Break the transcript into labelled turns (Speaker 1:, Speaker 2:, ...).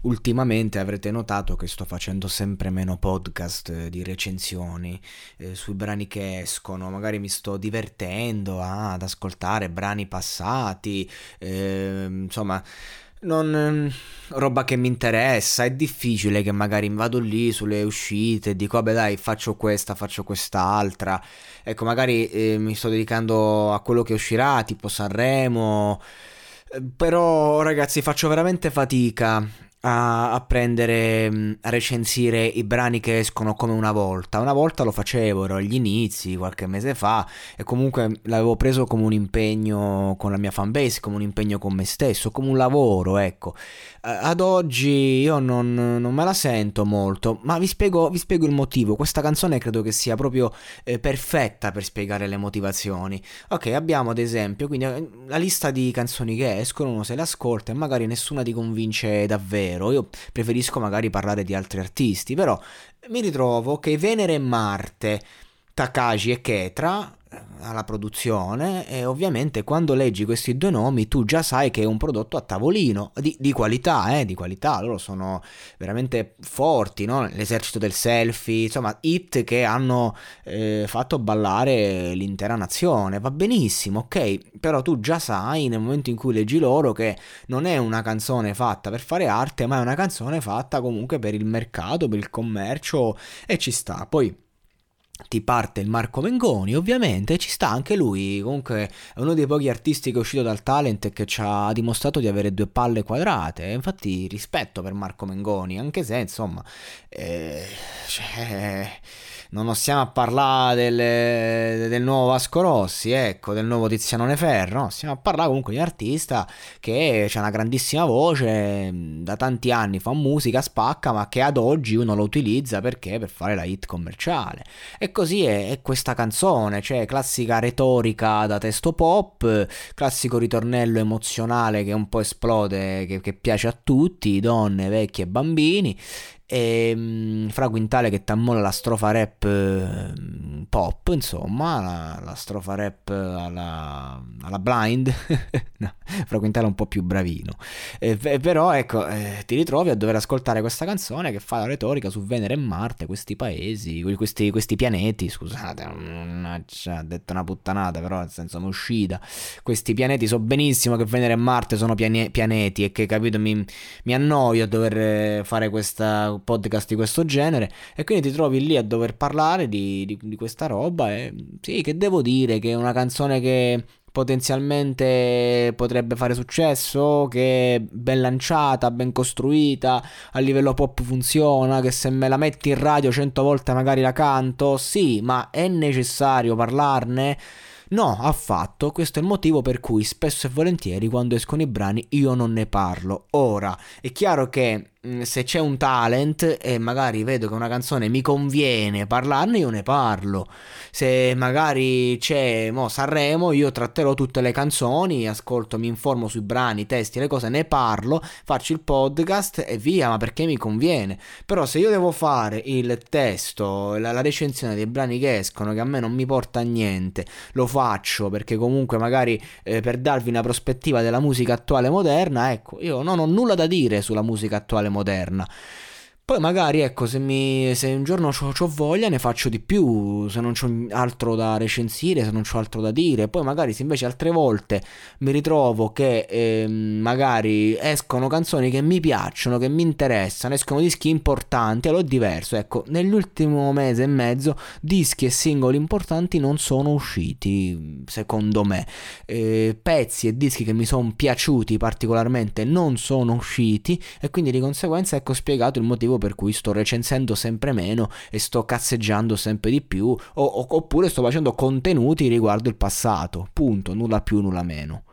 Speaker 1: Ultimamente avrete notato che sto facendo sempre meno podcast eh, di recensioni eh, sui brani che escono, magari mi sto divertendo ad ascoltare brani passati, eh, insomma non, ehm, roba che mi interessa, è difficile che magari vado lì sulle uscite e dico vabbè dai faccio questa, faccio quest'altra, ecco magari eh, mi sto dedicando a quello che uscirà tipo Sanremo, eh, però ragazzi faccio veramente fatica a, a, prendere, mm, a recensire i brani che escono come una volta. Una volta lo facevo, ero agli inizi, qualche mese fa, e comunque l'avevo preso come un impegno con la mia fanbase, come un impegno con me stesso, come un lavoro, ecco. Ad oggi io non, non me la sento molto, ma vi spiego, vi spiego, il motivo. Questa canzone credo che sia proprio eh, perfetta per spiegare le motivazioni. Ok, abbiamo ad esempio quindi eh, la lista di canzoni che escono, uno se le ascolta e magari nessuna ti convince davvero vero, io preferisco magari parlare di altri artisti, però mi ritrovo che Venere e Marte, Takashi e Ketra alla produzione e ovviamente quando leggi questi due nomi tu già sai che è un prodotto a tavolino di, di qualità, eh, di qualità, loro sono veramente forti, no? l'esercito del selfie, insomma hit che hanno eh, fatto ballare l'intera nazione, va benissimo, ok, però tu già sai nel momento in cui leggi loro che non è una canzone fatta per fare arte, ma è una canzone fatta comunque per il mercato, per il commercio e ci sta, poi ti parte il Marco Mengoni, ovviamente, ci sta anche lui, comunque è uno dei pochi artisti che è uscito dal talent che ci ha dimostrato di avere due palle quadrate, infatti rispetto per Marco Mengoni, anche se insomma... Eh, cioè, non stiamo a parlare del, del, nuovo Vasco Rossi, ecco, del nuovo Tiziano Neferro, no, stiamo a parlare comunque di un artista che ha una grandissima voce, da tanti anni fa musica, spacca, ma che ad oggi uno lo utilizza perché? Per fare la hit commerciale. E così è, è questa canzone, cioè classica retorica da testo pop, classico ritornello emozionale che un po' esplode, che, che piace a tutti, donne, vecchi e bambini e um, Fra Quintale che t'ammola la strofa rap uh, pop, insomma, la, la strofa rap alla, alla blind. no, Fra Quintale è un po' più bravino. Eh, però ecco, eh, ti ritrovi a dover ascoltare questa canzone che fa la retorica su Venere e Marte, questi paesi, questi, questi pianeti, scusate, ha detto una puttanata, però nel senso mi è uscita. Questi pianeti so benissimo che Venere e Marte sono piane- pianeti e che capito mi, mi annoio a dover eh, fare questa podcast di questo genere e quindi ti trovi lì a dover parlare di, di, di questa roba e sì, che devo dire che è una canzone che potenzialmente potrebbe fare successo, che è ben lanciata, ben costruita, a livello pop funziona, che se me la metti in radio cento volte magari la canto, sì, ma è necessario parlarne? No, affatto, questo è il motivo per cui spesso e volentieri quando escono i brani io non ne parlo. Ora, è chiaro che se c'è un talent e magari vedo che una canzone mi conviene parlarne, io ne parlo. Se magari c'è mo, Sanremo, io tratterò tutte le canzoni, ascolto, mi informo sui brani, i testi, le cose, ne parlo, faccio il podcast e via, ma perché mi conviene. Però se io devo fare il testo, la, la recensione dei brani che escono, che a me non mi porta a niente, lo faccio perché comunque magari eh, per darvi una prospettiva della musica attuale moderna, ecco, io non ho nulla da dire sulla musica attuale moderna moderna. Poi magari, ecco, se, mi, se un giorno ho voglia ne faccio di più, se non ho altro da recensire, se non ho altro da dire. Poi magari se invece altre volte mi ritrovo che eh, magari escono canzoni che mi piacciono, che mi interessano, escono dischi importanti, allora è diverso. Ecco, nell'ultimo mese e mezzo dischi e singoli importanti non sono usciti, secondo me. Eh, pezzi e dischi che mi sono piaciuti particolarmente non sono usciti e quindi di conseguenza ecco spiegato il motivo per cui sto recensendo sempre meno e sto cazzeggiando sempre di più o, oppure sto facendo contenuti riguardo il passato, punto, nulla più, nulla meno.